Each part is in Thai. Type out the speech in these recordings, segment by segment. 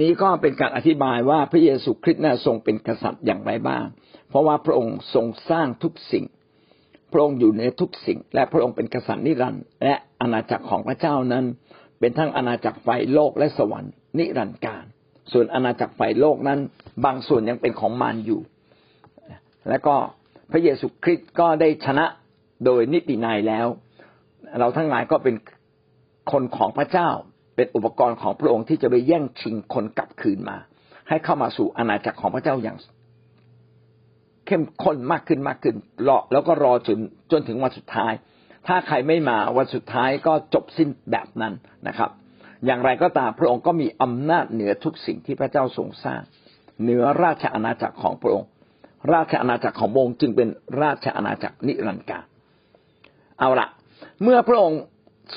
นี้ก็เป็นการอธิบายว่าพระเยซูคริสต์น่ะทรงเป็นกษัตริย์อย่างไรบ้าง เพราะว่าพระองค์ทรงสร้างทุกสิ่ง พระองค์อยู่ในทุกสิ่ง และพระองค์เป็นกษัตริย์นิรันดร์และอาณาจักรของพระเจ้านั้น เป็นทั้งอาณาจักรไฟโลกและสวรรค์นิรันดร์การ ส่วนอาณาจักรไฟโลกนั้น บางส่วนยังเป็นของมารอยู่ และก็พระเยซูคริสต์ก็ได้ชนะโดยนิตินายแล้ว เราทั้งหลายก็เป็นคนของพระเจ้า เป็นอุปกรณ์ของพระองค์ที่จะไปแย่งชิงคนกลับคืนมา ให้เข้ามาสู่อาณาจักรของพระเจ้าอย่าง เข้มข้นมากขึ้นมากขึ้นรอแล้วก็รอจนจนถึงวันสุดท้าย ถ้าใครไม่มาวันสุดท้ายก็จบสิ้นแบบนั้นนะครับ อย่างไรก็ตามพระองค์ก็มีอำนาจเหนือทุกสิ่งที่พระเจ้าทรงสร้าง เหนือราชอาณาจักรของพระองค์ ราชอาณาจักรของพระองค์จึงเป็นราชอาณาจักรนิรันดร์กาเอาละเมื่อพระองค์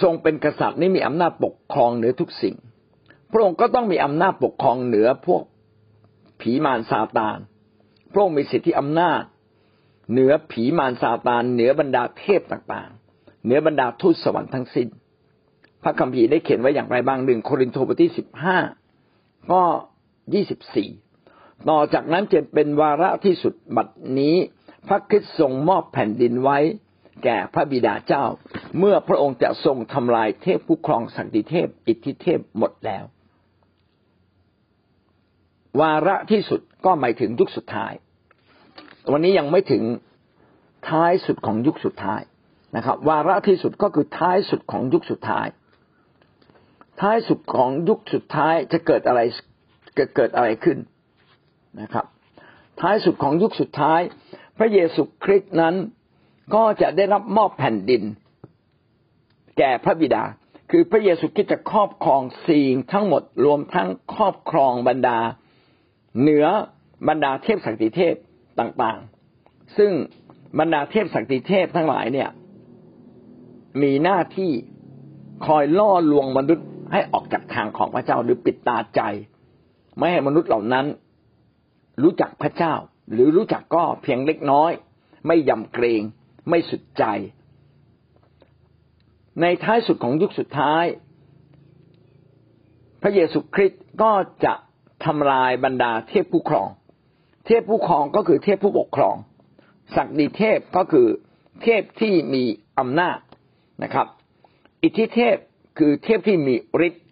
ทรงเป็นกษัตริย์นี่มีอำนาจปกครองเหนือทุกสิ่ง พระองค์ก็ต้องมีอำนาจปกครองเหนือพวกผีมารซาตาน พระองค์มีสิทธิอำนาจ เหนือผีมารซาตาน เหนือบรรดาเทพต่างๆ เหนือบรรดาทูตสวรรค์ทั้งสิ้น พระคัมภีร์ได้เขียนไว้อย่างไรบ้างหนึ่งโครินธ์บทที่สิบห้าก็ยี่สิบสี่ต่อจากนั้นจะเป็นวาระที่สุดบัดนี้ พระคริสต์ทรงมอบแผ่นดินไว้ แก่พระบิดาเจ้า เมื่อพระองค์จะทรงทำลายเทพผู้ครองสักดิเทพอิทธิเทพหมดแล้ว วาระที่สุดก็หมายถึงยุคสุดท้าย วันนี้ยังไม่ถึงท้ายสุดของยุคสุดท้ายนะครับ วาระที่สุดก็คือท้ายสุดของยุคสุดท้าย ท้ายสุดของยุคสุดท้ายจะเกิดอะไรเกิดอะไรขึ้นนะครับ ท้ายสุดของยุคสุดท้าย พระเยซูคริสต์นั้น ก็จะได้รับมอบแผ่นดิน แก่พระบิดา คือพระเยซูคริสต์จะครอบครองสิ่งทั้งหมดรวมทั้งครอบครองบรรดา เหนือบรรดาเทพสักติเทพต่างๆ ซึ่งบรรดาเทพสักติเทพทั้งหลายเนี่ย มีหน้าที่คอยล่อลวงมนุษย์ให้ออกจากทางของพระเจ้าหรือปิดตาใจ ไม่ให้มนุษย์เหล่านั้น รู้จักพระเจ้า หรือรู้จักก็เพียงเล็กน้อย ไม่ยำเกรง ไม่สุดใจ ในท้ายสุดของยุคสุดท้าย พระเยซูคริสต์ก็จะทำลายบรรดาเทพผู้ครอง เทพผู้ครองก็คือเทพผู้ปกครอง ศักดิเทพก็คือเทพที่มีอำนาจนะครับ อิทธิเทพคือเทพที่มีฤทธิ์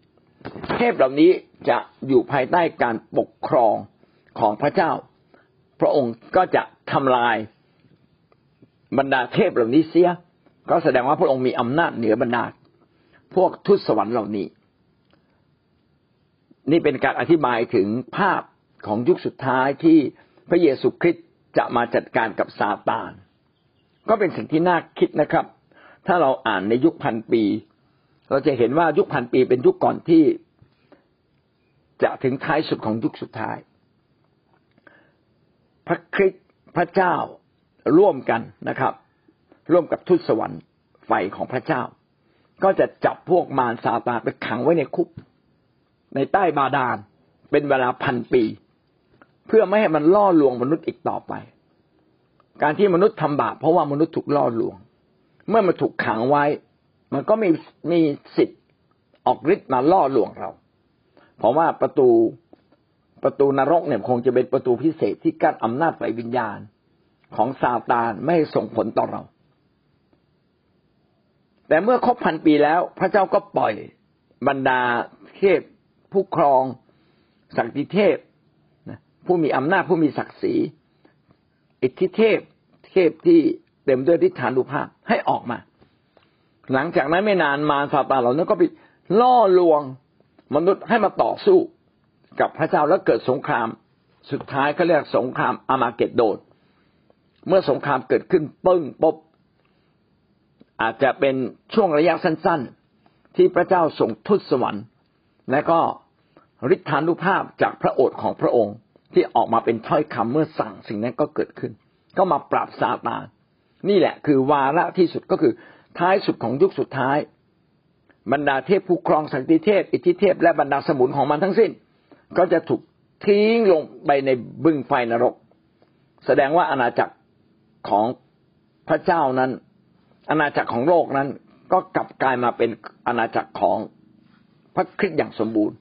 เทพเหล่านี้จะอยู่ภายใต้การปกครองของพระเจ้า พระองค์ก็จะทำลาย บรรดาเทพเหล่านี้เสีย ก็แสดงว่าพระองค์มีอำนาจเหนือบรรดาพวกทุตสวรรค์เหล่านี้ นี่เป็นการอธิบายถึงภาพของยุคสุดท้ายที่พระเยซูคริสต์จะมาจัดการกับซาตาน ก็เป็นสิ่งที่น่าคิดนะครับ ถ้าเราอ่านในยุคพันปี เราจะเห็นว่ายุคพันปีเป็นยุคก่อนที่จะถึงท้ายสุดของยุคสุดท้าย พระคริสต์พระเจ้า ร่วมกันนะครับ ร่วมกับทุตสวรรค์ไฟของพระเจ้า ก็จะจับพวกมารซาตานไปขังไว้ในคุก ในใต้บาดาลเป็นเวลาพันปี เพื่อไม่ให้มันล่อลวงมนุษย์อีกต่อไป การที่มนุษย์ทำบาปเพราะว่ามนุษย์ถูกล่อลวง เมื่อมันถูกขังไว้ มันก็มีมีสิทธิ์ออกฤทธิ์มาล่อลวงเรา เพราะว่าประตูประตูนรกเนี่ยคงจะเป็นประตูพิเศษที่กั้นอำนาจไฟวิญญาณ ของซาตานไม่ส่งผลต่อเรา แต่เมื่อครบพันปีแล้ว พระเจ้าก็ปล่อยบรรดาเทพผู้ครองศักดิเทพผู้มีอำนาจผู้มีศักดิ์ศรี อิทธิเทพ เทพที่เต็มด้วยทิฏฐานุภาพให้ออกมา หลังจากนั้นไม่นานมาซาตานเหล่านั้นก็ไปล่อลวงมนุษย์ให้มาต่อสู้กับพระเจ้าแล้วเกิดสงคราม สุดท้ายเขาเรียกสงครามอามาเกดโดน เมื่อสงครามเกิดขึ้นปึ้งปบอาจจะเป็นช่วงระยะสั้น ๆ ที่พระเจ้าส่งทุตสวรรค์ และก็ฤทธานุภาพจากพระโอษฐ์ของพระองค์ ที่ออกมาเป็นถ้อยคำเมื่อสั่งสิ่งนั้นก็เกิดขึ้น ก็มาปราบซาตานนี่แหละคือวาระที่สุดก็คือท้ายสุดของยุคสุดท้าย บรรดาเทพผู้ครองสันติเทพ อิทธิเทพ และบรรดาสมุนของมันทั้งสิ้น ก็จะถูกทิ้งลงไปในบึงไฟนรก แสดงว่าอาณาจักร ของพระเจ้านั้น อาณาจักรของโลกนั้น ก็กลับกลายมาเป็นอาณาจักรของพระคริสต์อย่างสมบูรณ์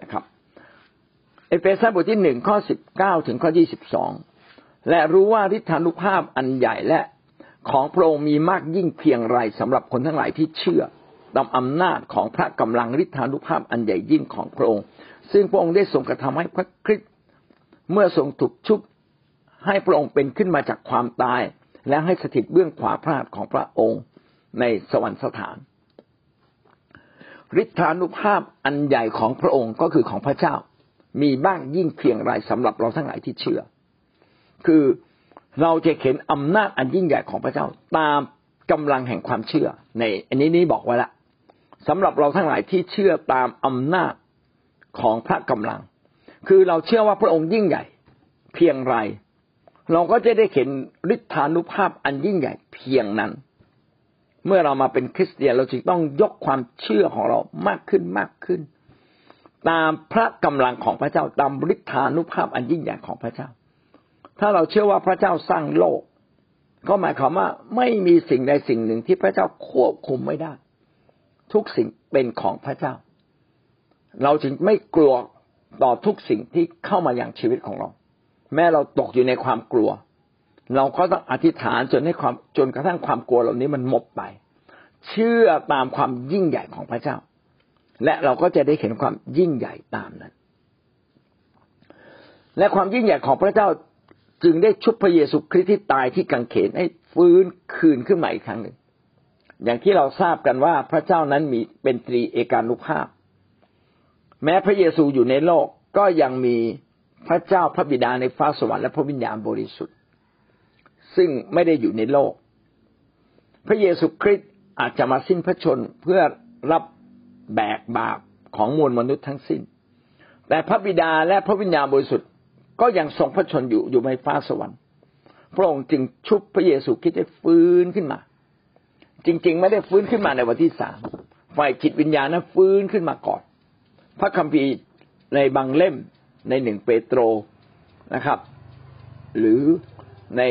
นะครับ เอเฟซัสบทที่หนึ่งข้อสิบเก้าถึงข้อยี่สิบสองและรู้ว่าทิฐานุภาพอันใหญ่และของพระองค์มีมากยิ่งเพียงไรสำหรับคนทั้งหลายที่เชื่อตามอำนาจของพระกำลังฤทธานุภาพอันใหญ่ยิ่งของพระองค์ ซึ่งพระองค์ได้ทรงกระทำให้พระคริสต์เมื่อทรงถูกชุบ ให้พระองค์เป็นขึ้นมาจากความตาย และให้สถิตเบื้องขวาพระหัตถ์ของพระองค์ในสวรรคสถานฤทธานุภาพอันใหญ่ของพระองค์ก็คือของพระเจ้า มีบ้างยิ่งเพียงไรสำหรับเราทั้งหลายที่เชื่อ คือเราจะเห็นอำนาจอันยิ่งใหญ่ของพระเจ้า ตามกำลังแห่งความเชื่อ ใน อันนี้นี่บอกไว้ละสำหรับเราทั้งหลายที่เชื่อตามอำนาจของพระกำลัง คือเราเชื่อว่าพระองค์ยิ่งใหญ่ เพียงไร เราก็จะได้เห็นฤทธานุภาพอันยิ่งใหญ่เพียงนั้น เมื่อเรามาเป็นคริสเตียนเราจึงต้องยกความเชื่อของเรามากขึ้นมากขึ้น ตามพระกำลังของพระเจ้าตามฤทธานุภาพอันยิ่งใหญ่ของพระเจ้า ถ้าเราเชื่อว่าพระเจ้าสร้างโลก ก็หมายความว่าไม่มีสิ่งใดสิ่งหนึ่งที่พระเจ้าควบคุมไม่ได้ ทุกสิ่งเป็นของพระเจ้า เราจึงไม่กลัวต่อทุกสิ่งที่เข้ามาอย่างชีวิตของเรา แม้เราตกอยู่ในความกลัว เราก็ต้องอธิษฐานจนให้ความจนกระทั่งความกลัวเหล่านี้มันหมดไป เชื่อตามความยิ่งใหญ่ของพระเจ้า และเราก็จะได้เห็นความยิ่งใหญ่ตามนั้น และความยิ่งใหญ่ของพระเจ้าจึงได้ชุบพระเยซูคริสต์ที่ตายที่กังเขนให้ฟื้นคืนขึ้นมาอีกครั้งหนึ่ง อย่างที่เราทราบกันว่าพระเจ้านั้นมีเป็นตรีเอกานุภาพ แม้พระเยซูอยู่ในโลกก็ยังมี พระเจ้าพระบิดาในฟ้าสวรรค์และพระวิญญาณบริสุทธิ์ ซึ่งไม่ได้อยู่ในโลก พระเยซูคริสต์อาจจะมาสิ้นพระชนเพื่อรับแบกบาปของมวลมนุษย์ทั้งสิ้น แต่พระบิดาและพระวิญญาณบริสุทธิ์ก็ยังทรงพระชนอยู่อยู่ในฟ้าสวรรค์ พระองค์จึงชุบพระเยซูคริสต์ให้ฟื้นขึ้นมา จริง ๆ ไม่ได้ฟื้นขึ้นมาในวันที่สามฝ่ายจิตวิญญาณนั้นฟื้นขึ้นมาก่อน พระคัมภีร์ในบางเล่ม ในหนึ่งเปโตรนะครับ หรือใน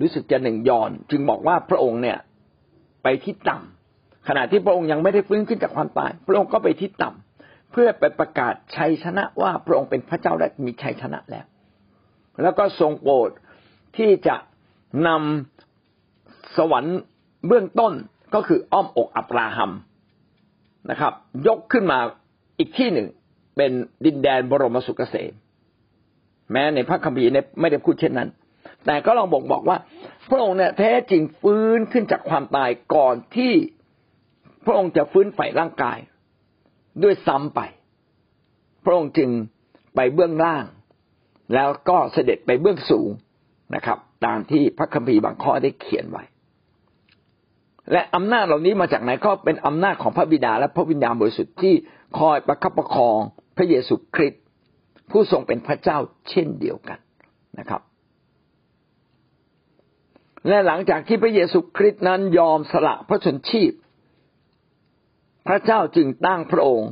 รู้สึกจะหนึ่งยอน จึงบอกว่าพระองค์เนี่ย ไปที่ต่ำขณะที่พระองค์ยังไม่ได้ฟื้นขึ้นจากความตาย พระองค์ก็ไปที่ต่ำเพื่อไปประกาศชัยชนะว่าพระองค์เป็นพระเจ้าและมีชัยชนะแล้ว แล้วก็ทรงโปรดที่จะนำสวรรค์เบื้องต้นก็คืออ้อมอกอับราฮัมนะครับ ยกขึ้นมาอีกที่หนึ่ง เป็นดินแดนบรมสุขเกษมแม้ในพระคัมภีร์ไม่ได้พูดเช่นนั้น แต่ก็ลองบอกบอกว่า พระองค์เนี่ยแท้จริงฟื้นขึ้นจากความตายก่อนที่พระองค์จะฟื้นฝ่ร่างกาย ด้วยซ้ำไป พระองค์จึงไปเบื้องล่าง แล้วก็เสด็จไปเบื้องสูงนะครับ ตามที่พระคัมภีร์บางข้อได้เขียนไว้ และอำนาจเหล่านี้มาจากไหนก็เป็นอำนาจของพระบิดาและพระวิญญาณบริสุทธิ์ที่คอยประคับประคอง พระเยซูคริสต์ผู้ทรงเป็นพระเจ้าเช่นเดียวกันนะครับ และหลังจากที่พระเยซูคริสต์นั้นยอมสละพระชนชีพ พระเจ้าจึงตั้งพระองค์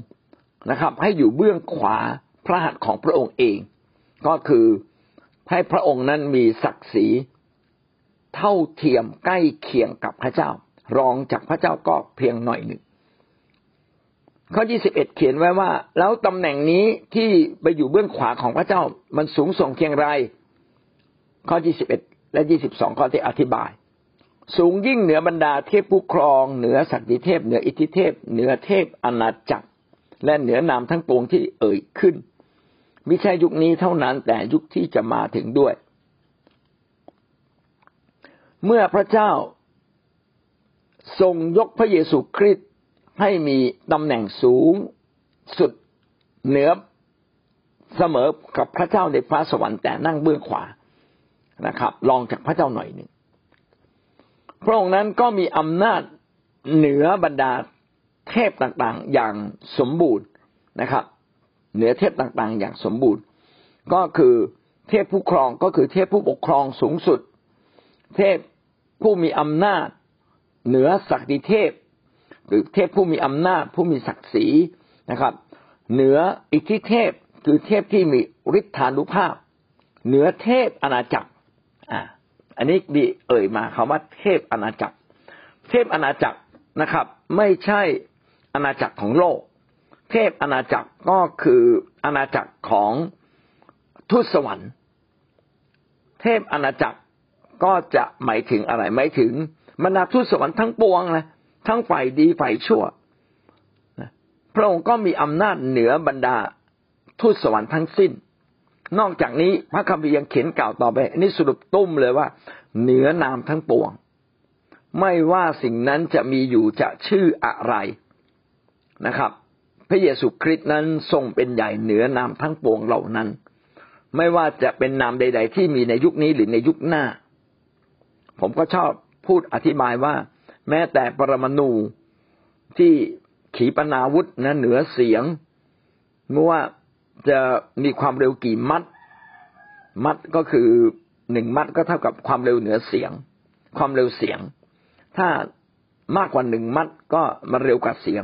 นะครับ ให้อยู่เบื้องขวาพระหัตถ์ของพระองค์เอง ก็คือให้พระองค์นั้นมีศักดิ์ศรีเท่าเทียมใกล้เคียงกับพระเจ้ารองจากพระเจ้าก็เพียงหน่อยหนึ่ง ข้อยี่สิบเอ็ดเขียนไว้ว่า แล้วตำแหน่งนี้ที่ไปอยู่เบื้องขวาของพระเจ้ามันสูงส่งเพียงไร ข้อยี่สิบเอ็ดและยี่สิบสองข้อที่อธิบาย สูงยิ่งเหนือบรรดาเทพผู้ครอง เหนือสักดิเทพ เหนืออิทธิเทพ เหนือเทพอนาจักร และเหนือนามทั้งปวงที่เอ่ยขึ้นไม่ใช่ยุคนี้เท่านั้นแต่ยุคที่จะมาถึงด้วย เมื่อพระเจ้าทรงยกพระเยซูคริสต์ ให้มีตำแหน่งสูงสุดเหนือเสมอกับพระเจ้าในฟ้าสวรรค์แต่นั่งเบื้องขวานะครับรองจากพระเจ้าหน่อยหนึ่งพระองค์นั้นก็มีอำนาจเหนือบรรดาเทพต่างๆ อย่างสมบูรณ์นะครับ เหนือเทพต่างๆ อย่างสมบูรณ์ ก็คือเทพผู้ครองก็คือเทพผู้ปกครองสูงสุด เทพผู้มีอำนาจ เหนือศักดิเทพ หรือเทพผู้มีอำนาจผู้มีศักดิ์ศรีนะครับ เหนืออิทธิเทพคือเทพที่มีฤทธานุภาพ เหนือเทพอาณาจักรอ่าอันนี้ดีเอ่ยมาคำว่าเทพอาณาจักร เทพอาณาจักรนะครับ ไม่ใช่อาณาจักรของโลก เทพอาณาจักรก็คืออาณาจักรของทูตสวรรค์ เทพอาณาจักรก็จะหมายถึงอะไรหมายถึงบรรดาทูตสวรรค์ทั้งปวงนะ ทั้งฝ่ายดีฝ่ายชั่วพระองค์ก็มีอำนาจเหนือบรรดาทูตสวรรค์ทั้งสิ้น นอกจากนี้พระคัมภีร์ยังเขียนกล่าวต่อไป นี่สรุปตุ้มเลยว่า เหนือนามทั้งปวง ไม่ว่าสิ่งนั้นจะมีอยู่จะชื่ออะไรนะครับ พระเยซูคริสต์นั้นทรงเป็นใหญ่เหนือนามทั้งปวงเหล่านั้น ไม่ว่าจะเป็นนามใด ๆ ที่มีในยุคนี้หรือในยุคหน้า ผมก็ชอบพูดอธิบายว่า แม้แต่ปรมาณูที่ขีปนาวุธนะเหนือเสียงเมื่อว่าจะมีความเร็วกี่มัด มัดก็คือหนึ่งมัดก็เท่ากับความเร็วเหนือเสียง ความเร็วเสียง ถ้ามากกว่าหนึ่งมัดก็มันเร็วกว่าเสียง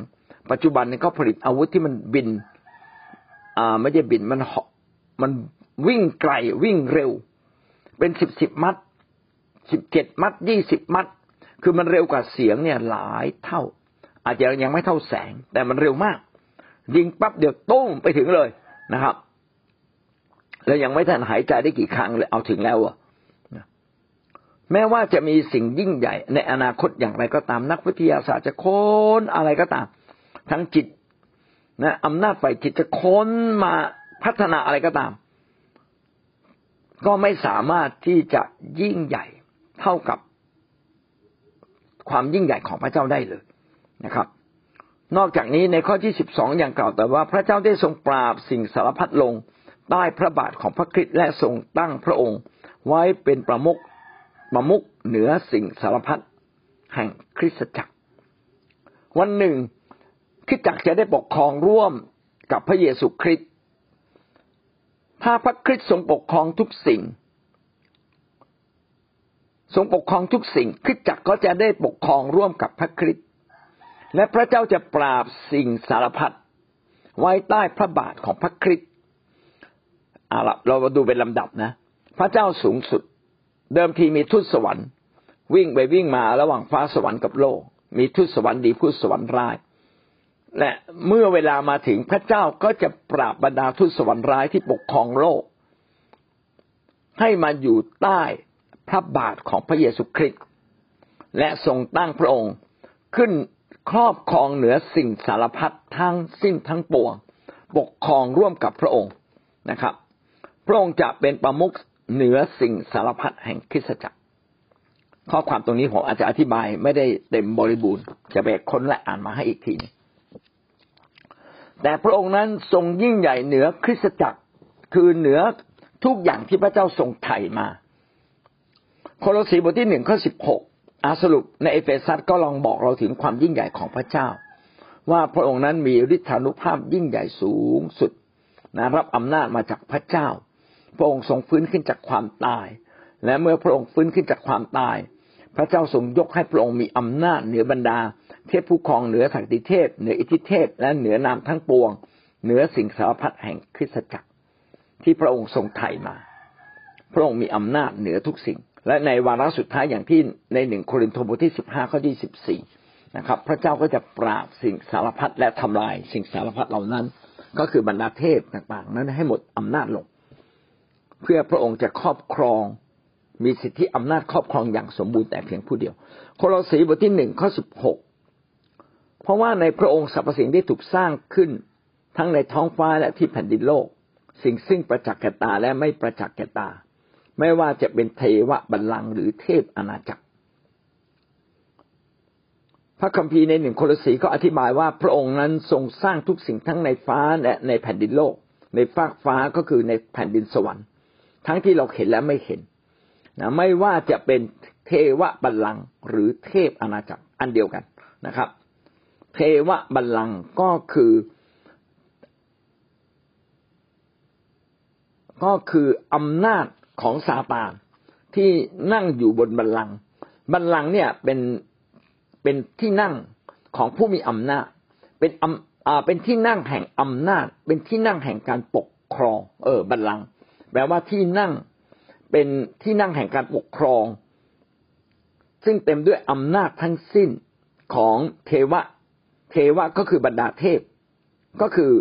ปัจจุบันนี้ก็ผลิตอาวุธที่มันบิน อ่าไม่ใช่บินมันเหาะมันวิ่งไกลวิ่งเร็ว เป็นสิบสิบมัดสิบเจ็ดมัดยี่สิบมัด คือมันเร็วกว่าเสียงเนี่ยหลายเท่า อาจจะยังไม่เท่าแสง แต่มันเร็วมาก ยิงปั๊บเดี๋ยวตุ้มไปถึงเลยนะครับ แล้วยังไม่ทันหายใจได้กี่ครั้งเลยเอาถึงแล้วอะแม้ว่าจะมีสิ่งยิ่งใหญ่ ในอนาคตอย่างไรก็ตามนักวิทยาศาสตร์จะค้นอะไรก็ตาม ทั้งจิตนะอำนาจฝ่ายจิตจะค้นมาพัฒนาอะไรก็ตาม ก็ไม่สามารถที่จะยิ่งใหญ่เท่ากับ ความยิ่งใหญ่ของพระเจ้าได้เลยนะครับ นอกจากนี้ในข้อที่สิบสองอย่างกล่าวแต่ว่าพระเจ้าได้ทรงปราบสิ่งสารพัดลงใต้พระบาทของพระคริสต์และทรงตั้งพระองค์ ไว้เป็นประมุขประมุขเหนือสิ่งสารพัดแห่งคริสตจักร วันหนึ่งคริสตจักรจะได้ปกครองร่วมกับพระเยซูคริสต์ถ้าพระคริสต์ทรงปกครองทุกสิ่ง ทรงปกครองทุกสิ่งคริสจักรก็จะได้ปกครองร่วมกับพระคริสต์และพระเจ้าจะปราบสิ่งสารพัดไว้ใต้พระบาทของพระคริสต์เอาละเรามาดูเป็นลำดับนะ พระเจ้าสูงสุด เดิมทีมีทูตสวรรค์ วิ่งไปวิ่งมาระหว่างฟ้าสวรรค์กับโลก มีทูตสวรรค์ดีทูตสวรรค์ร้าย และเมื่อเวลามาถึงพระเจ้าก็จะปราบบรรดาทูตสวรรค์ร้ายที่ปกครองโลก ให้มาอยู่ใต้ พระบาทของพระเยซูคริสต์และทรงตั้งพระองค์ขึ้นครอบครองเหนือสิ่งสารพัดทั้งสิ้นทั้งปวงปกครองร่วมกับพระองค์นะครับ พระองค์จะเป็นประมุขเหนือสิ่งสารพัดแห่งคริสตจักร ข้อความตรงนี้ผมอาจจะอธิบายไม่ได้เต็มบริบูรณ์จะไปค้นและอ่านมาให้อีกทีแต่พระองค์นั้นทรงยิ่งใหญ่เหนือคริสตจักร คือเหนือทุกอย่างที่พระเจ้าทรงไถ่มา โคโลสีบทที่หนึ่งข้อสิบหกอาสรุปในเอเฟซัสก็ลองบอกเราถึงความยิ่งใหญ่ของพระเจ้า ว่าพระองค์นั้นมีฤทธานุภาพยิ่งใหญ่สูงสุดนะรับอำนาจมาจากพระเจ้า พระองค์ทรงฟื้นขึ้นจากความตาย และเมื่อพระองค์ฟื้นขึ้นจากความตาย พระเจ้าทรงยกให้พระองค์มีอำนาจเหนือบรรดา เทพผู้ครองเหนือศักดิเทพ เหนืออิทธิเทพ และเหนือนามทั้งปวง เหนือสิ่งสารพัดแห่งคริสตจักร ที่พระองค์ทรงไถ่มา พระองค์มีอำนาจเหนือทุกสิ่ง และในวาระสุดท้ายอย่างที่ในหนึ่งโครินธ์บทที่สิบห้าข้อที่สิบสี่นะครับ พระเจ้าก็จะปราบสิ่งสารพัดและทำลาย สิ่งสารพัดเหล่านั้น ก็คือบรรดาเทพต่างๆ นั้นให้หมดอำนาจลง เพื่อพระองค์จะครอบครองมีสิทธิอำนาจครอบครองอย่างสมบูรณ์แต่เพียงผู้เดียว โคโลสีบทที่หนึ่งข้อสิบหกเพราะว่าในพระองค์สรรพสิ่งได้ถูกสร้างขึ้น ทั้งในท้องฟ้าและที่แผ่นดินโลก สิ่งซึ่งประจักษ์แก่ตาและไม่ประจักษ์แก่ตา ไม่ว่าจะเป็นเทวบัลลังก์หรือเทพอาณาจักร พระคัมภีร์ในหนึ่งโคลสีก็อธิบายว่าพระองค์นั้นทรงสร้างทุกสิ่งทั้งในฟ้าและในแผ่นดินโลก ในฟากฟ้าก็คือในแผ่นดินสวรรค์ ทั้งที่เราเห็นและไม่เห็นนะไม่ว่าจะเป็นเทวบัลลังก์หรือเทพอาณาจักรอันเดียวกันนะครับ เทวบัลลังก์ก็คือก็คืออำนาจ ของซาตานที่นั่งอยู่บนบัลลังก์บัลลังก์เนี่ยเป็นเป็นที่นั่งของผู้มีอำนาจ เป็นอ่าเป็นที่นั่งแห่งอำนาจ เป็นที่นั่งแห่งการปกครอง เออ บัลลังก์แปลว่าที่นั่งเป็นที่นั่งแห่งการปกครอง ซึ่งเต็มด้วยอำนาจทั้งสิ้นของเทวะ เทวะก็คือบรรดาเทพ ก็คือ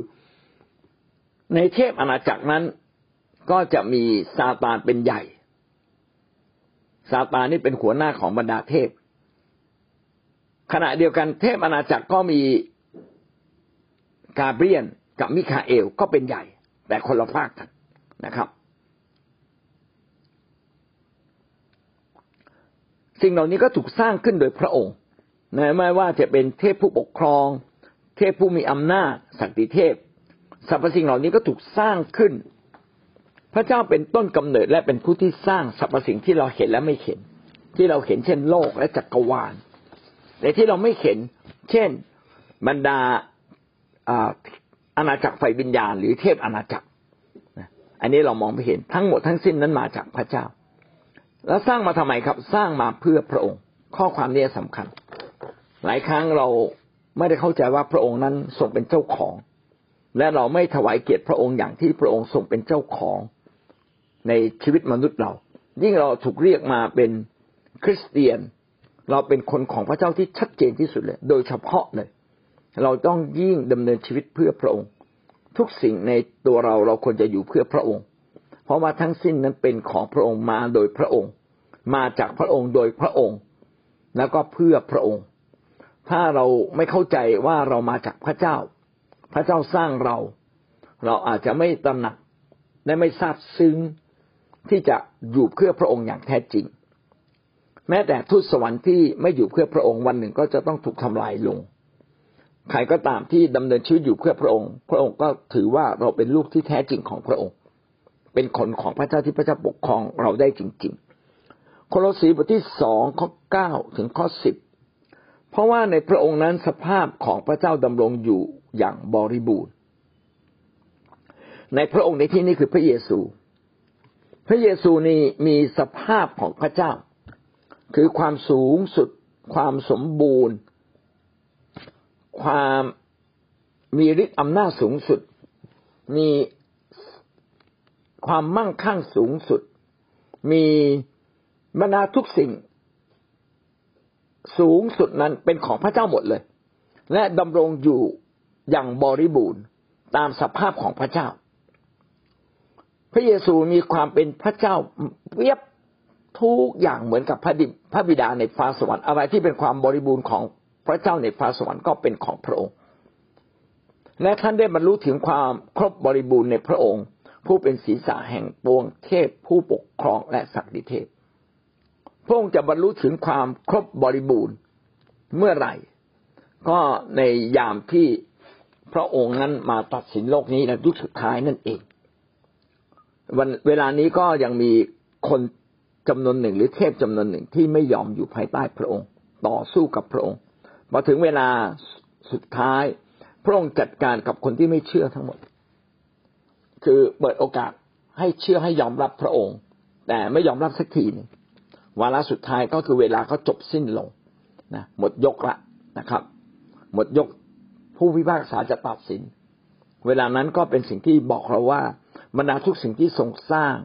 ในเทพอาณาจักรนั้น ก็จะมีซาตานเป็นใหญ่ซาตานนี่เป็นหัวหน้าของบรรดาเทพ ขณะเดียวกันเทพอาณาจักรก็มีกาเบรียนกับมิคาเอลก็เป็นใหญ่ แต่คนละภาคกันนะครับ สิ่งเหล่านี้ก็ถูกสร้างขึ้นโดยพระองค์นะไม่ว่าจะเป็นเทพผู้ปกครอง เทพผู้มีอำนาจสักติเทพสรรพสิ่งเหล่านี้ก็ถูกสร้างขึ้น พระเจ้าเป็นต้นกำเนิดและเป็นผู้ที่สร้างสรรพสิ่งที่เราเห็นและไม่เห็น ที่เราเห็นเช่นโลกและจักรวาลแต่ที่เราไม่เห็น เช่นบรรดาอาณาจักรไฟวิญญาณ หรือเทพอาณาจักรอันนี้เรามองไม่เห็นทั้งหมดทั้งสิ้นนั้นมาจากพระเจ้า แล้วสร้างมาทำไมครับ สร้างมาเพื่อพระองค์ ข้อความนี้สำคัญ หลายครั้งเราไม่ได้เข้าใจว่าพระองค์นั้นทรงเป็นเจ้าของ และเราไม่ถวายเกียรติพระองค์อย่างที่พระองค์ทรงเป็นเจ้าของ ในชีวิตมนุษย์เรา ยิ่งเราถูกเรียกมาเป็นคริสเตียน เราเป็นคนของพระเจ้าที่ชัดเจนที่สุดเลย โดยเฉพาะเลย เราต้องยิ่งดำเนินชีวิตเพื่อพระองค์ ทุกสิ่งในตัวเราเราควรจะอยู่เพื่อพระองค์ เพราะว่าทั้งสิ้นนั้นเป็นของพระองค์มาโดยพระองค์ มาจากพระองค์โดยพระองค์ แล้วก็เพื่อพระองค์ ถ้าเราไม่เข้าใจว่าเรามาจากพระเจ้า พระเจ้าสร้างเรา เราอาจจะไม่ตระหนักและไม่ทราบซึ้ง ที่จะอยู่เพื่อพระองค์อย่างแท้จริง แม้แต่ทูตสวรรค์ที่ไม่อยู่เพื่อพระองค์วันหนึ่งก็จะต้องถูกทำลายลง ใครก็ตามที่ดำเนินชีวิตอยู่เพื่อพระองค์ พระองค์ก็ถือว่าเราเป็นลูกที่แท้จริงของพระองค์ เป็นคนของพระเจ้าที่พระเจ้าปกครองเราได้จริง ๆ โคโลสีบทที่สองข้อเก้าถึงข้อสิบเพราะว่าในพระองค์นั้นสภาพของพระเจ้าดำรงอยู่อย่างบริบูรณ์ ในพระองค์ในที่นี้คือพระเยซู ระเยซูนี่มีสภาพของพระเจ้า คือความสูงสุด ความสมบูรณ์ ความมีฤทธิ์อำนาจสูงสุด มีความมั่งคั่งสูงสุด มีบรรดาทุกสิ่ง สูงสุดนั้นเป็นของพระเจ้าหมดเลย และดำรงอยู่อย่างบริบูรณ์ตามสภาพของพระเจ้า พระเยซูมีความเป็นพระเจ้าเวียบทุกอย่างเหมือนกับพระดิพระบิดาในฟ้าสวรรค์อะไรที่เป็นความบริบูรณ์ของพระเจ้าในฟ้าสวรรค์ก็เป็นของพระองค์ และท่านได้บรรลุถึงความครบบริบูรณ์ในพระองค์ ผู้เป็นศีรษะแห่งปวงเทพผู้ปกครองและศักดิเทพพระองค์จะบรรลุถึงความครบบริบูรณ์เมื่อไหร่ ก็ในยามที่พระองค์นั้นมาตัดสินโลกนี้ในยุคสุดท้ายนั่นเอง วันเวลานี้ก็ยังมีคนจำนวนหนึ่ง หรือเทพจำนวนหนึ่งที่ไม่ยอมอยู่ภายใต้พระองค์ ต่อสู้กับพระองค์พอถึงเวลาสุดท้าย พระองค์จัดการกับคนที่ไม่เชื่อทั้งหมด คือเปิดโอกาสให้เชื่อให้ยอมรับพระองค์ แต่ไม่ยอมรับสักทีนึงวาระสุดท้ายก็คือเวลาเขาจบสิ้นลงนะหมดยกละนะครับ หมดยกผู้พิพากษาจะตัดสิน เวลานั้นก็เป็นสิ่งที่บอกเราว่า บรรดาทุกสิ่งที่ทรงสร้าง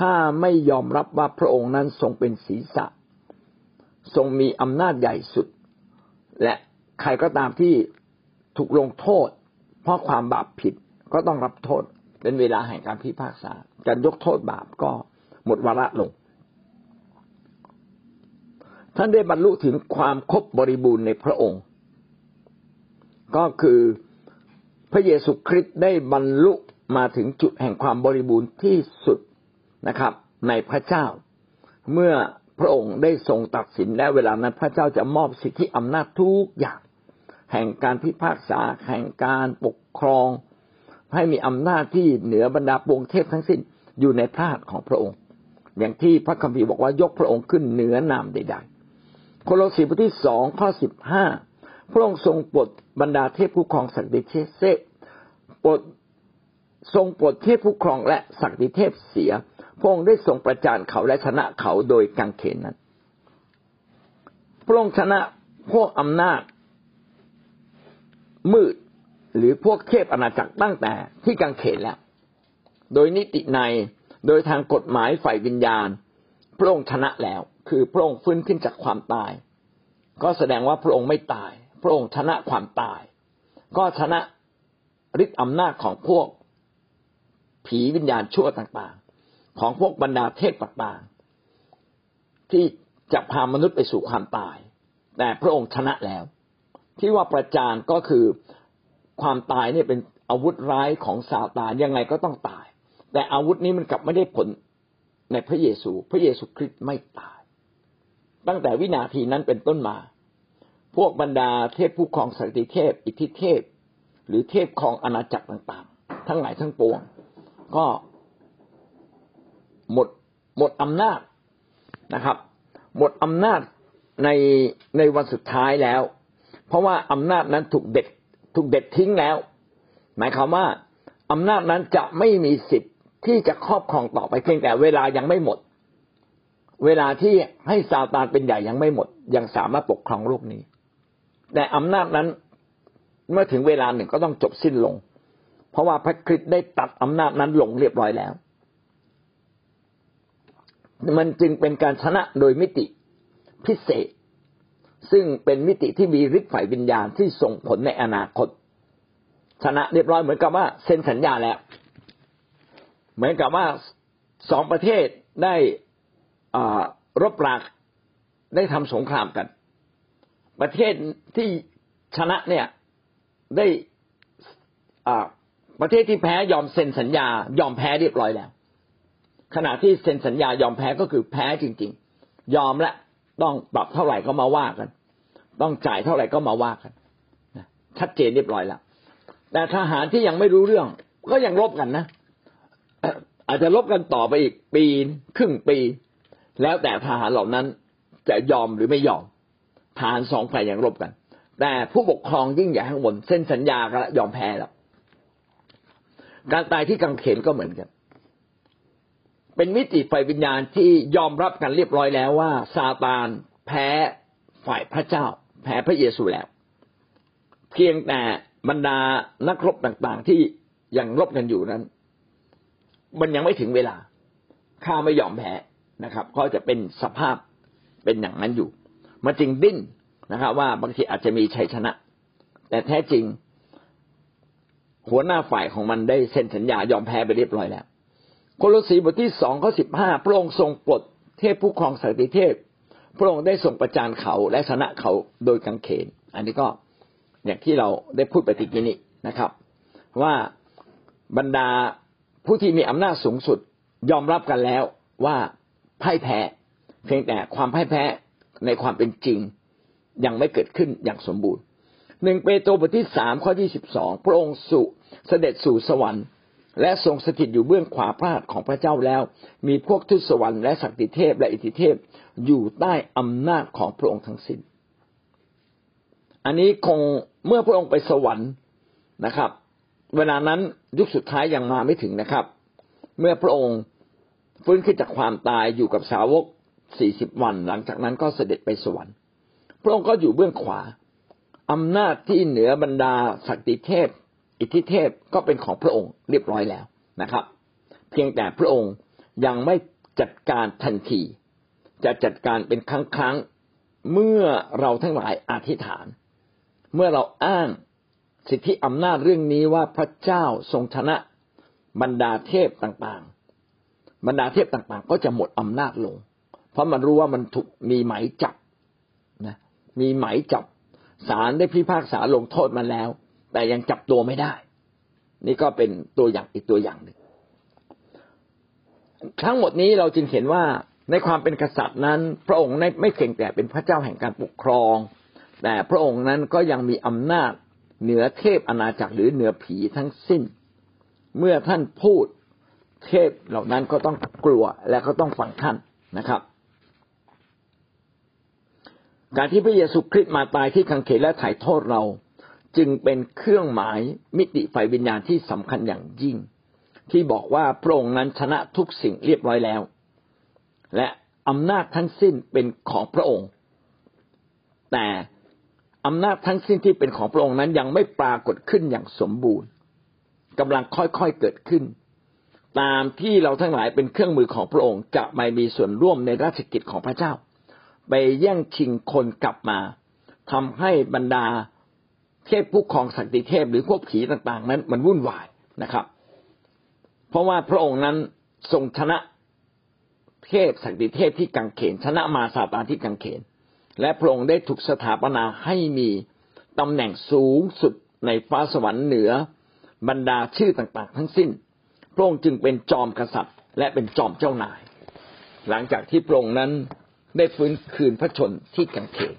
ถ้าไม่ยอมรับว่าพระองค์นั้นทรงเป็นศีรษะ ทรงมีอำนาจใหญ่สุด และใครก็ตามที่ถูกลงโทษ เพราะความบาปผิดก็ต้องรับโทษ เป็นเวลาแห่งการพิพากษา การยกโทษบาปก็หมดวาระลง ท่านได้บรรลุถึงความครบบริบูรณ์ในพระองค์ ก็คือพระเยซูคริสต์ได้บรรลุ มาถึงจุดแห่งความบริบูรณ์ที่สุดนะครับ ในพระเจ้า เมื่อพระองค์ได้ทรงตัดสินและเวลานั้นพระเจ้าจะมอบสิทธิอำนาจทุกอย่าง แห่งการพิพากษาแห่งการปกครอง ให้มีอำนาจที่เหนือบรรดาปวงเทพทั้งสิ้นอยู่ในพระหัตถ์ของพระองค์ อย่างที่พระคัมภีร์บอกว่ายกพระองค์ขึ้นเหนือนามใดๆโคโลสีบทที่สองข้อสิบห้าพระองค์ทรงปลดบรรดาเทพผู้ครองสัตว์เดชเซปลด ทรงปลดเทพผู้ครองและศักดิเทพเสีย พระองค์ได้ทรงประจานเขาและชนะเขาโดยกังเขนนั้น พระองค์ชนะพวกอำนาจ มืดหรือพวกเทพอาณาจักรตั้งแต่ที่กังเขนแล้ว โดยนิติในโดยทางกฎหมายฝ่ายวิญญาณ พระองค์ชนะแล้ว คือพระองค์ฟื้นขึ้นจากความตาย ก็แสดงว่าพระองค์ไม่ตาย พระองค์ชนะความตาย ก็ชนะฤทธิอำนาจของพวก ผีวิญญาณชั่วต่างๆ ของพวกบรรดาเทพต่างๆ ที่จะพามนุษย์ไปสู่ความตาย แต่พระองค์ชนะแล้ว ที่ว่าประจานก็คือความตายเนี่ยเป็นอาวุธร้ายของซาตานยังไงก็ต้องตาย แต่อาวุธนี้มันกลับไม่ได้ผลในพระเยซู พระเยซูคริสต์ไม่ตาย ตั้งแต่วินาทีนั้นเป็นต้นมา พวกบรรดาเทพผู้ครองสันติเทพ อิทธิเทพ หรือเทพครองอาณาจักรต่างๆ ทั้งหลายทั้งปวง ก็หมดหมดอำนาจนะครับ หมดอำนาจในในวันสุดท้ายแล้ว เพราะว่าอำนาจนั้นถูกเด็ดถูกเด็ดทิ้งแล้ว หมายความว่าอำนาจนั้นจะไม่มีสิทธิ์ที่จะครอบครองต่อไปเพียงแต่เวลายังไม่หมด เวลาที่ให้ซาตานเป็นใหญ่ยังไม่หมด ยังสามารถปกครองโลกนี้ แต่อำนาจนั้นเมื่อถึงเวลาหนึ่งก็ต้องจบสิ้นลง เพราะว่าพระคริสต์ได้ตัดอำนาจนั้นลงเรียบร้อยแล้ว มันจึงเป็นการชนะโดยมิติพิเศษ ซึ่งเป็นมิติที่มีฤทธิ์ฝ่ายวิญญาณที่ส่งผลในอนาคต ชนะเรียบร้อยเหมือนกับว่าเซ็นสัญญาแล้ว เหมือนกับว่าสองประเทศได้รบราได้ทำสงครามกัน ประเทศที่ชนะเนี่ยได้ ประเทศที่แพ้ยอมเซ็นสัญญายอมแพ้เรียบร้อยแล้ว ขณะที่เซ็นสัญญายอมแพ้ก็คือแพ้จริง ๆ ยอมและต้องปรับเท่าไหร่ก็มาว่ากัน ต้องจ่ายเท่าไหร่ก็มาว่ากันชัดเจนเรียบร้อยแล้วแต่ทหารที่ยังไม่รู้เรื่อง ก็ยังรบกันนะอาจจะลบกันต่อไปอีกปีครึ่งปี แล้วแต่ทหารเหล่านั้นจะยอมหรือไม่ยอมทหารสองฝ่ายยังรบกัน แต่ผู้ปกครองยิ่งใหญ่ข้างบนเส้นสัญญากันยอมแพ้แล้ว การตายที่กังเขนก็เหมือนกัน เป็นมิติไฟวิญญาณที่ยอมรับกันเรียบร้อยแล้วว่าซาตานแพ้ฝ่ายพระเจ้า แพ้พระเยซูแล้ว เพียงแต่บรรดานักรบต่างๆ ที่ยังรบกันอยู่นั้น มันยังไม่ถึงเวลาข้าไม่ยอมแพ้นะครับ ก็จะเป็นสภาพเป็นอย่างนั้นอยู่ มันจึงดิ้นนะครับ ว่าบางทีอาจจะมีชัยชนะ แต่แท้จริง หัวหน้าฝ่ายของมันได้เซ็นสัญญายอมแพ้ไปเรียบร้อยแล้วโคโลสีบทที่สองข้อสิบห้าพระองค์ทรงปลดเทพผู้ครองสติเทพ พระองค์ได้ส่งประจานเขาและชนะเขาโดยกังเขน อันนี้ก็อย่างที่เราได้พูดไปติกี้นี้นะครับ ว่าบรรดาผู้ที่มีอำนาจสูงสุดยอมรับกันแล้วว่าพ่ายแพ้ เพียงแต่ความพ่ายแพ้ในความเป็นจริงยังไม่เกิดขึ้นอย่างสมบูรณ์ หนึ่งเปโตรบทที่สามข้อที่สิบสองพระองค์สุเสด็จสู่สวรรค์ และทรงสถิตอยู่เบื้องขวาพระหัตถ์ของพระเจ้าแล้ว มีพวกทุตสวรรค์และศักดิเทพและอิทธิเทพอยู่ใต้อำนาจของพระองค์ทั้งสิ้น อันนี้คงเมื่อพระองค์ไปสวรรค์นะครับ เวลานั้นยุคสุดท้ายยังมาไม่ถึงนะครับ เมื่อพระองค์ฟื้นขึ้นจากความตายอยู่กับสาวกสี่สิบวัน หลังจากนั้นก็เสด็จไปสวรรค์ พระองค์ก็อยู่เบื้องขวา อำนาจที่เหนือบรรดาศักดิเทพ อิทธิเทพก็เป็นของพระองค์เรียบร้อยแล้วนะครับ เพียงแต่พระองค์ยังไม่จัดการทันที จะจัดการเป็นครั้งครั้งเมื่อเราทั้งหลายอธิษฐาน เมื่อเราอ้างสิทธิอำนาจเรื่องนี้ว่าพระเจ้าทรงชนะบรรดาเทพต่างๆ บรรดาเทพต่างๆ ก็จะหมดอำนาจลง เพราะมันรู้ว่ามันถูกมีหมายจับนะมีหมายจับ ศาลได้พิพากษาลงโทษมาแล้ว แต่ยังจับตัวไม่ได้ นี่ก็เป็นตัวอย่างอีกตัวอย่างหนึ่งทั้งหมดนี้เราจึงเห็นว่าในความเป็นกษัตริย์นั้น พระองค์ไม่เพียงแต่เป็นพระเจ้าแห่งการปกครอง แต่พระองค์นั้นก็ยังมีอำนาจเหนือเทพอาณาจักรหรือเหนือผีทั้งสิ้น เมื่อท่านพูดเทพเหล่านั้นก็ต้องกลัวและก็ต้องฟังท่านนะครับ การที่พระเยซูคริสต์มาตายที่คังเขนและถ่ายโทษเรา จึงเป็นเครื่องหมายมิติไฟวิญญาณที่สำคัญอย่างยิ่ง ที่บอกว่าพระองค์นั้นชนะทุกสิ่งเรียบร้อยแล้ว และอำนาจทั้งสิ้นเป็นของพระองค์ แต่อำนาจทั้งสิ้นที่เป็นของพระองค์นั้นยังไม่ปรากฏขึ้นอย่างสมบูรณ์กำลังค่อยๆเกิดขึ้น ตามที่เราทั้งหลายเป็นเครื่องมือของพระองค์จะไม่มีส่วนร่วมในราชกิจของพระเจ้า ไปแย่งชิงคนกลับมาทำให้บรรดาเทพผู้ครองสักติเทพหรือพวกผีต่างๆ นั้นมันวุ่นวายนะครับ เพราะว่าพระองค์นั้นทรงชนะเทพสักดิเทพที่กังเขนชนะมาซาตานที่กังเขน และพระองค์ได้ถูกสถาปนาให้มีตำแหน่งสูงสุดในฟ้าสวรรค์เหนือบรรดาชื่อต่างๆ ทั้งสิ้น พระองค์จึงเป็นจอมกษัตริย์ และเป็นจอมเจ้านาย หลังจากที่พระองค์นั้น ได้ฟื้นคืนพระชนที่กังเขน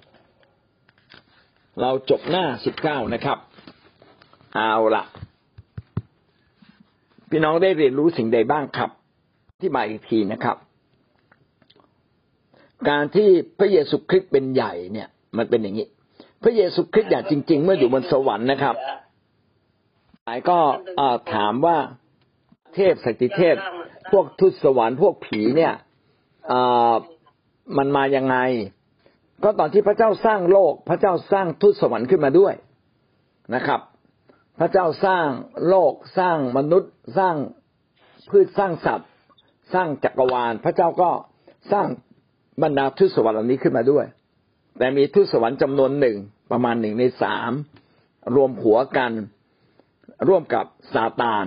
เราจบหน้าสิบเก้านะครับ เอาละพี่น้องได้เรียนรู้สิ่งใดบ้างครับ ที่มาอีกทีนะครับ การที่พระเยซูคริสต์เป็นใหญ่เนี่ย มันเป็นอย่างนี้ พระเยซูคริสต์ใหญ่จริง ๆ เมื่ออยู่บนสวรรค์นะครับหลายก็ถามว่าเทพสกิเทพ พวกทุตสวรรค์พวกผีเนี่ย มันมายังไง ก็ตอนที่พระเจ้าสร้างโลก พระเจ้าสร้างทุตสวรรค์ขึ้นมาด้วยนะครับ พระเจ้าสร้างโลกสร้างมนุษย์สร้างพืชสร้างสัตว์ สร้างจักรวาล พระเจ้าก็สร้างบรรดาทุตสวรรค์เหล่านี้ขึ้นมาด้วย แต่มีทุตสวรรค์จำนวนหนึ่งประมาณหนึ่งในสามรวมหัวกันร่วมกับซาตาน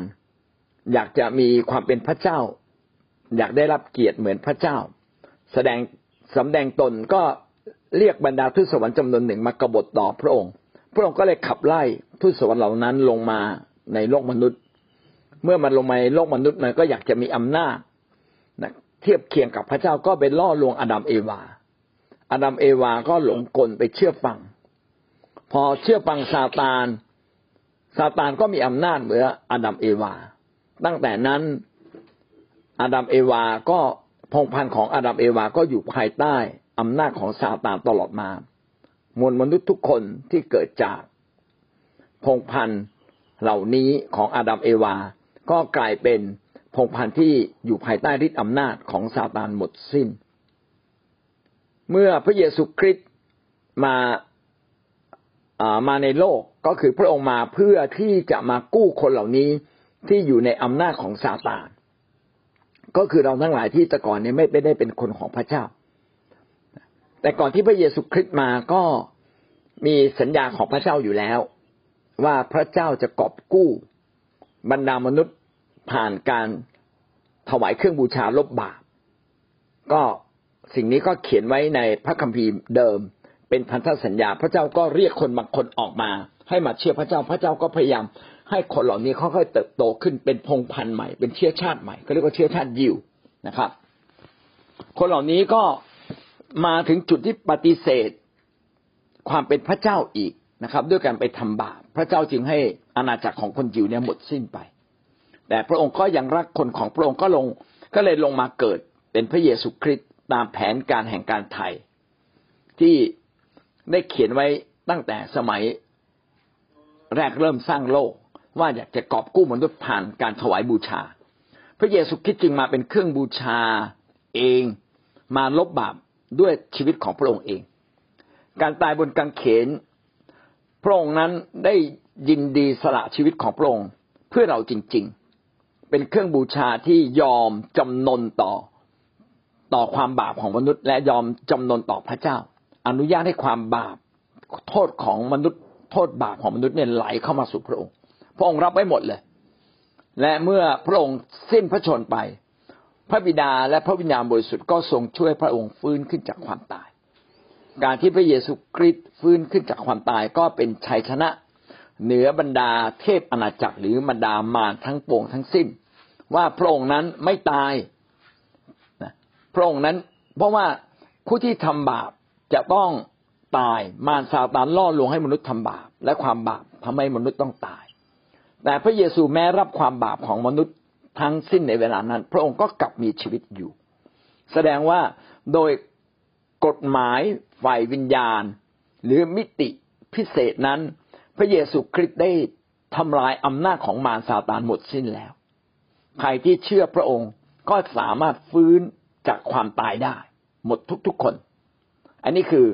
อยากจะมีความเป็นพระเจ้า อยากได้รับเกียรติเหมือนพระเจ้า แสดง สำแดงตนก็เรียกบรรดาทูตสวรรค์จำนวนหนึ่งมากบฏต่อพระองค์ พระองค์ก็เลยขับไล่ทูตสวรรค์เหล่านั้นลงมาในโลกมนุษย์ เมื่อมันลงมาในโลกมนุษย์มันก็อยากจะมีอำนาจนะเทียบเคียงกับพระเจ้าก็ไปล่อลวงอดัมเอวาอดัมเอวาก็หลงกลไปเชื่อฟัง พอเชื่อฟังซาตานซาตานก็มีอำนาจเหมือนอาดัมเอวา ตั้งแต่นั้นอาดัมเอวาก็ พงพันธ์ของอาดัมเอวาก็อยู่ภายใต้อำนาจของซาตานตลอดมา มวลมนุษย์ทุกคนที่เกิดจากพงพันธ์เหล่านี้ของอาดัมเอวา ก็กลายเป็นพงพันธ์ที่อยู่ภายใต้ฤทธิอำนาจของซาตานหมดสิ้น เมื่อพระเยซูคริสต์มามาในโลกก็คือพระองค์มาเพื่อที่จะมากู้คนเหล่านี้ที่อยู่ในอำนาจของซาตาน ก็คือเราทั้งหลายที่แต่ก่อนเนี้ไม่ได้เป็นคนของพระเจ้า แต่ก่อนที่พระเยซูคริสต์มาก็มีสัญญาของพระเจ้าอยู่แล้ว ว่าพระเจ้าจะกอบกู้ บรรดามนุษย์ผ่านการถวายเครื่องบูชาลบบาปก็สิ่งนี้ก็เขียนไว้ในพระคัมภีร์เดิม เป็นพันธสัญญา พระเจ้าก็เรียกคนบางคนออกมา ให้มาเชื่อพระเจ้า พระเจ้าก็พยายาม ให้คนเหล่านี้ค่อยๆเติบโตขึ้นเป็นพงพันธุ์ใหม่เป็นเชื้อชาติใหม่ก็เรียกว่าเชื้อชาติยิวนะครับ คนเหล่านี้ก็มาถึงจุดที่ปฏิเสธ ความเป็นพระเจ้าอีกนะครับ ด้วยการไปทำบาปพระเจ้าจึงให้อาณาจักรของคนยิวเนี่ยหมดสิ้นไป แต่พระองค์ก็ยังรักคนของพระองค์ก็ลงก็เลยลงมาเกิดเป็นพระเยซูคริสต์ตามแผนการแห่งการไถ่ที่ได้เขียนไว้ตั้งแต่สมัยแรกเริ่มสร้างโลก ว่าอยากจะกอบกู้มนุษย์ผ่านการถวายบูชา พระเยซูคริสต์จึงมาเป็นเครื่องบูชาเองมาลบบาปด้วยชีวิตของพระองค์เอง การตายบนกางเขน พระองค์นั้นได้ยินดีสละชีวิตของพระองค์เพื่อเราจริง ๆ เป็นเครื่องบูชาที่ยอมจำนนต่อต่อความบาปของมนุษย์ และยอมจำนนต่อพระเจ้า อนุญาตให้ความบาปโทษของมนุษย์ โทษบาปของมนุษย์เนี่ยไหลเข้ามาสู่พระองค์ พระองค์รับไว้หมดเลย และเมื่อพระองค์สิ้นพระชนไป พระบิดาและพระวิญญาณบริสุทธิ์ก็ทรงช่วยพระองค์ฟื้นขึ้นจากความตาย การที่พระเยซูคริสต์ฟื้นขึ้นจากความตายก็เป็นชัยชนะ เหนือบรรดาเทพอาณาจักรหรือบรรดามารทั้งปวงทั้งสิ้น ว่าพระองค์นั้นไม่ตายพระองค์นั้น เพราะว่าผู้ที่ทำบาปจะต้องตายมารซาตานล่อลวงให้มนุษย์ทำบาป และความบาปทำให้มนุษย์ต้องตาย แต่พระเยซูแม้รับความบาปของมนุษย์ทั้งสิ้นในเวลานั้น พระองค์ก็กลับมีชีวิตอยู่ แสดงว่าโดยกฎหมายฝ่ายวิญญาณ หรือมิติพิเศษนั้น พระเยซูคริสต์ได้ทำลายอำนาจของมารซาตานหมดสิ้นแล้ว ใครที่เชื่อพระองค์ก็สามารถฟื้นจากความตายได้ หมดทุกๆคน อันนี้คือ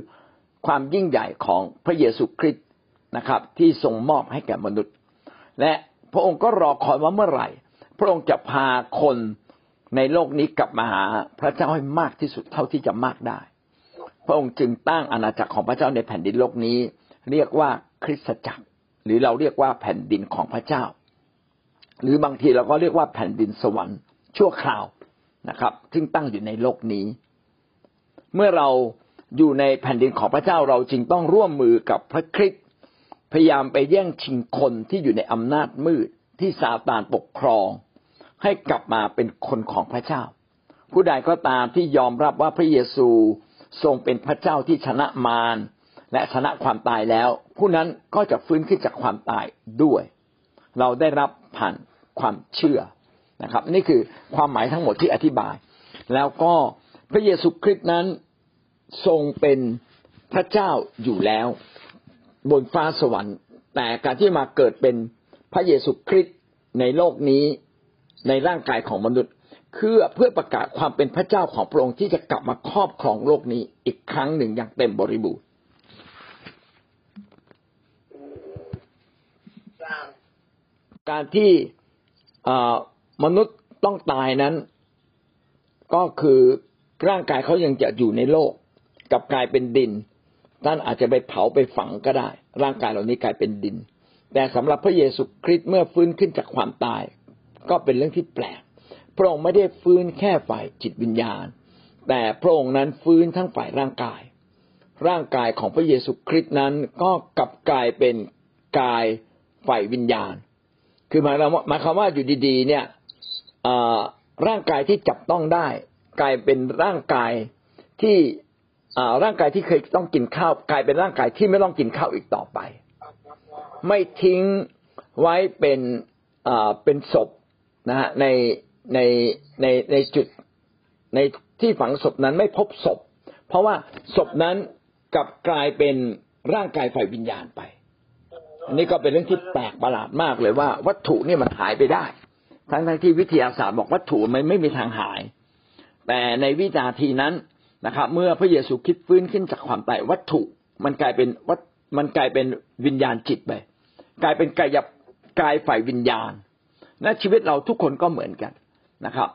ความยิ่งใหญ่ของพระเยซูคริสต์นะครับ ที่ทรงมอบให้แก่มนุษย์ และพระองค์ก็รอคอยว่าเมื่อไหร่ พระองค์จะพาคนในโลกนี้กลับมาหาพระเจ้าให้มากที่สุดเท่าที่จะมากได้ พระองค์จึงตั้งอาณาจักรของพระเจ้าในแผ่นดินโลกนี้ เรียกว่าคริสตจักร หรือเราเรียกว่าแผ่นดินของพระเจ้า หรือบางทีเราก็เรียกว่าแผ่นดินสวรรค์ชั่วคราวนะครับ ซึ่งตั้งอยู่ในโลกนี้ เมื่อเราอยู่ในแผ่นดินของพระเจ้าเราจึงต้องร่วมมือกับพระคริสต์ พยายามไปแย่งชิงคนที่อยู่ในอำนาจมืดที่ซาตานปกครอง ให้กลับมาเป็นคนของพระเจ้า ผู้ใดก็ตามที่ยอมรับว่าพระเยซูทรงเป็นพระเจ้าที่ชนะมารและชนะความตายแล้ว ผู้นั้นก็จะฟื้นขึ้นจากความตายด้วย เราได้รับผ่านความเชื่อนะครับ นี่คือความหมายทั้งหมดที่อธิบาย แล้วก็พระเยซูคริสต์นั้นทรงเป็นพระเจ้าอยู่แล้ว บนฟ้าสวรรค์ แต่การที่มาเกิดเป็นพระเยซูคริสต์ในโลกนี้ในร่างกายของมนุษย์เพื่อเพื่อประกาศความเป็นพระเจ้าของพระองค์ที่จะกลับมาครอบครองโลกนี้อีกครั้งหนึ่งอย่างเต็มบริบูรณ์การที่มนุษย์ต้องตายนั้น ก็คือร่างกายเขายังจะอยู่ในโลก กับกลายเป็นดิน ท่านอาจจะไปเผาไปฝังก็ได้ ร่างกายเหล่านี้กลายเป็นดิน แต่สำหรับพระเยซูคริสต์เมื่อฟื้นขึ้นจากความตาย ก็เป็นเรื่องที่แปลก พระองค์ไม่ได้ฟื้นแค่ฝ่ายจิตวิญญาณ แต่พระองค์นั้นฟื้นทั้งฝ่ายร่างกาย ร่างกายของพระเยซูคริสต์นั้นก็กลับกลายเป็นกายฝ่ายวิญญาณ คือหมายหมายความว่าอยู่ดีๆ เนี่ยร่างกายที่จับต้องได้ กลายเป็นร่างกายที่ ร่างกายที่เคยต้องกินข้าวกลายเป็นร่างกายที่ไม่ต้องกินข้าวอีกต่อไป ไม่ทิ้งไว้เป็นเป็นศพนะฮะในในในในจุดในที่ฝังศพนั้นไม่พบศพ เพราะว่าศพนั้นกลับกลายเป็นร่างกายฝ่ายวิญญาณไป อันนี้ก็เป็นเรื่องที่แปลกประหลาดมากเลยว่า วัตถุนี่มันหายไปได้ ทั้งทั้งที่วิทยาศาสตร์บอกวัตถุมันไม่มีทางหาย แต่ในวินาทีนั้น นะครับ เมื่อพระเยซูคิดฟื้นขึ้นจากความตายวัตถุ มันกลายเป็นวัตมันกลายเป็นวิญญาณจิตไปกลายเป็นกายกายฝ่ายวิญญาณและชีวิตเราทุกคนก็เหมือนกันนะครับ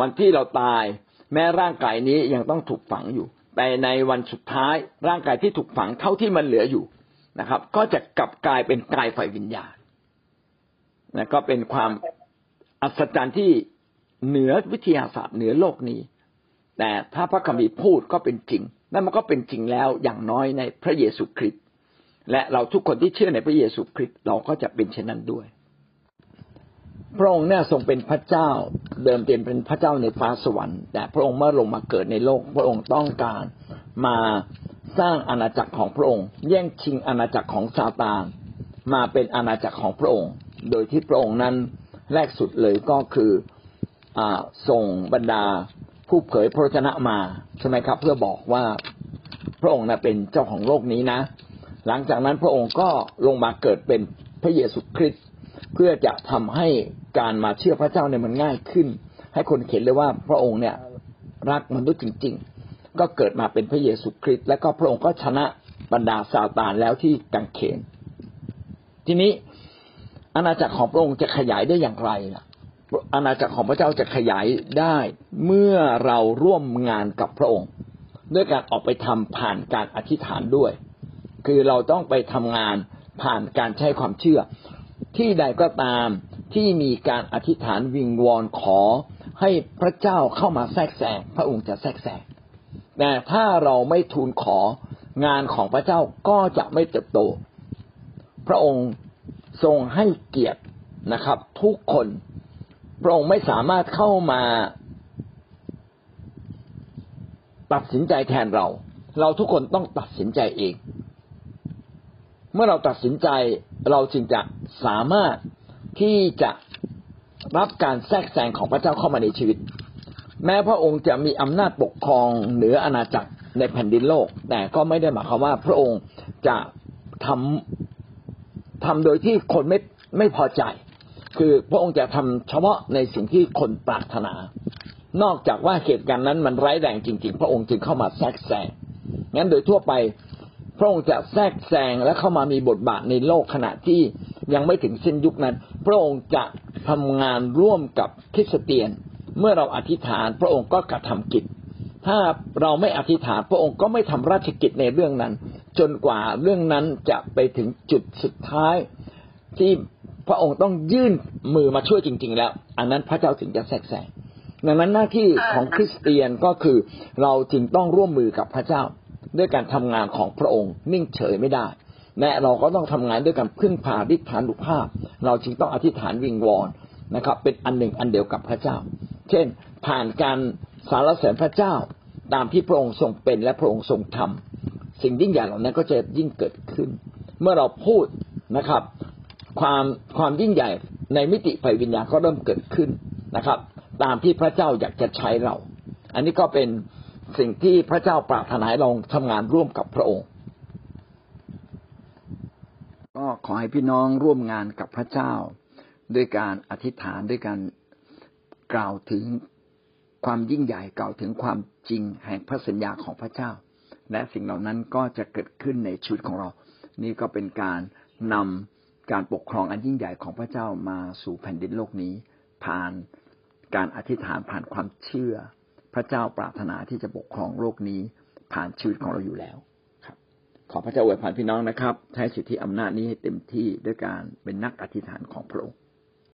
วันที่เราตายแม้ร่างกายนี้ยังต้องถูกฝังอยู่ แต่ในวันสุดท้ายร่างกายที่ถูกฝังเท่าที่มันเหลืออยู่นะครับ ก็จะกลับกลายเป็นกายฝ่ายวิญญาณนะก็เป็นความอัศจรรย์ที่เหนือวิทยาศาสตร์เหนือโลกนี้ แต่ถ้าพระคัมภีร์พูดก็เป็นจริงนั่นมันก็เป็นจริงแล้วอย่างน้อยในพระเยซูคริสต์และเราทุกคนที่เชื่อในพระเยซูคริสต์เราก็จะเป็นเช่นนั้นด้วย พระองค์เนี่ยทรงเป็นพระเจ้าเดิมเต็มเป็นพระเจ้าในฟ้าสวรรค์ แต่พระองค์เมื่อลงมาเกิดในโลก พระองค์ต้องการมาสร้างอาณาจักรของพระองค์ แย่งชิงอาณาจักรของซาตานมาเป็นอาณาจักรของพระองค์ โดยที่พระองค์นั้นแรกสุดเลยก็คืออส่งบรรดา ผู้เผยพระชนะมาใช่ไหมครับ เพื่อบอกว่าพระองค์นะเป็นเจ้าของโลกนี้นะ หลังจากนั้นพระองค์ก็ลงมาเกิดเป็นพระเยซูคริสต์เพื่อจะทำให้การมาเชื่อพระเจ้าเนี่ยมันง่ายขึ้น ให้คนเห็นเลยว่าพระองค์เนี่ยรักมนุษย์จริง ๆ ก็เกิดมาเป็นพระเยซูคริสต์และก็พระองค์ก็ชนะบรรดาซาตานแล้วที่กังเขน ทีนี้อาณาจักรของพระองค์จะขยายได้อย่างไรล่ะ อาณาจักรของพระเจ้าจะขยายได้เมื่อเราร่วมงานกับพระองค์ ด้วยการออกไปทำผ่านการอธิษฐานด้วย คือเราต้องไปทำงานผ่านการใช้ความเชื่อ ที่ใดก็ตามที่มีการอธิษฐานวิงวอนขอ ให้พระเจ้าเข้ามาแทรกแซงพระองค์จะแทรกแซงแต่ถ้าเราไม่ทูลของานของพระเจ้าก็จะไม่เติบโต พระองค์ทรงให้เกียรตินะครับ ทุกคน พระองค์ไม่สามารถเข้ามาตัดสินใจแทนเรา เราทุกคนต้องตัดสินใจเอง เมื่อเราตัดสินใจเราจึงจะสามารถที่จะรับการแทรกแซงของพระเจ้าเข้ามาในชีวิต แม้พระองค์จะมีอำนาจปกครองเหนืออาณาจักรในแผ่นดินโลก แต่ก็ไม่ได้หมายความว่า พระองค์จะทำทำโดยที่คนไม่ไม่พอใจ คือพระองค์จะทำเฉพาะในสิ่งที่คนปรารถนา นอกจากว่าเหตุการณ์นั้นมันร้ายแรงจริง ๆ พระองค์จึงเข้ามาแทรกแซงงั้นโดยทั่วไป พระองค์จะแทรกแซงและเข้ามามีบทบาทในโลกขณะที่ยังไม่ถึงสิ้นยุคนั้น พระองค์จะทำงานร่วมกับคริสเตียน เมื่อเราอธิษฐาน พระองค์ก็กระทำกิจ ถ้าเราไม่อธิษฐาน พระองค์ก็ไม่ทำราชกิจในเรื่องนั้น จนกว่าเรื่องนั้นจะไปถึงจุดสุดท้ายที่ พระองค์ต้องยื่นมือมาช่วยจริง ๆ แล้ว อันนั้นพระเจ้าถึงจะแทรกแซงดังนั้นหน้าที่ของคริสเตียนก็คือเราจึงต้องร่วมมือกับพระเจ้า ด้วยการทำงานของพระองค์นิ่งเฉยไม่ได้และเราก็ต้องทำงานด้วยการพึ่งพาดิฐานุภาพ เราจึงต้องอธิษฐานวิงวอนนะครับ เป็นอันหนึ่งอันเดียวกับพระเจ้า เช่น ผ่านการสารเสริญพระเจ้าตามที่พระองค์ทรงเป็นและพระองค์ทรงทำสิ่งยิ่งใหญ่เหล่านั้นก็จะยิ่งเกิดขึ้น เมื่อเราพูดนะครับ ความความยิ่งใหญ่ในมิติไฟวิญญาณก็เริ่มเกิดขึ้นนะครับ ตามที่พระเจ้าอยากจะใช้เรา อันนี้ก็เป็นสิ่งที่พระเจ้าปรารถนาให้เราทำงานร่วมกับพระองค์ ก็ขอให้พี่น้องร่วมงานกับพระเจ้า ด้วยการอธิษฐานด้วยการกล่าวถึงความยิ่งใหญ่กล่าวถึงความจริงแห่งพระสัญญาของพระเจ้า และสิ่งเหล่านั้นก็จะเกิดขึ้นในชีวิตของเรา นี่ก็เป็นการนำ การปกครองอันยิ่งใหญ่ของพระเจ้ามาสู่แผ่นดินโลกนี้ ผ่านการอธิษฐานผ่านความเชื่อ พระเจ้าปรารถนาที่จะปกครองโลกนี้ ผ่านชีวิตของเราอยู่แล้วครับ ขอพระเจ้าอวยพรพี่น้องนะครับ ใช้สิทธิอำนาจนี้ให้เต็มที่ด้วยการเป็นนักอธิษฐานของพระองค์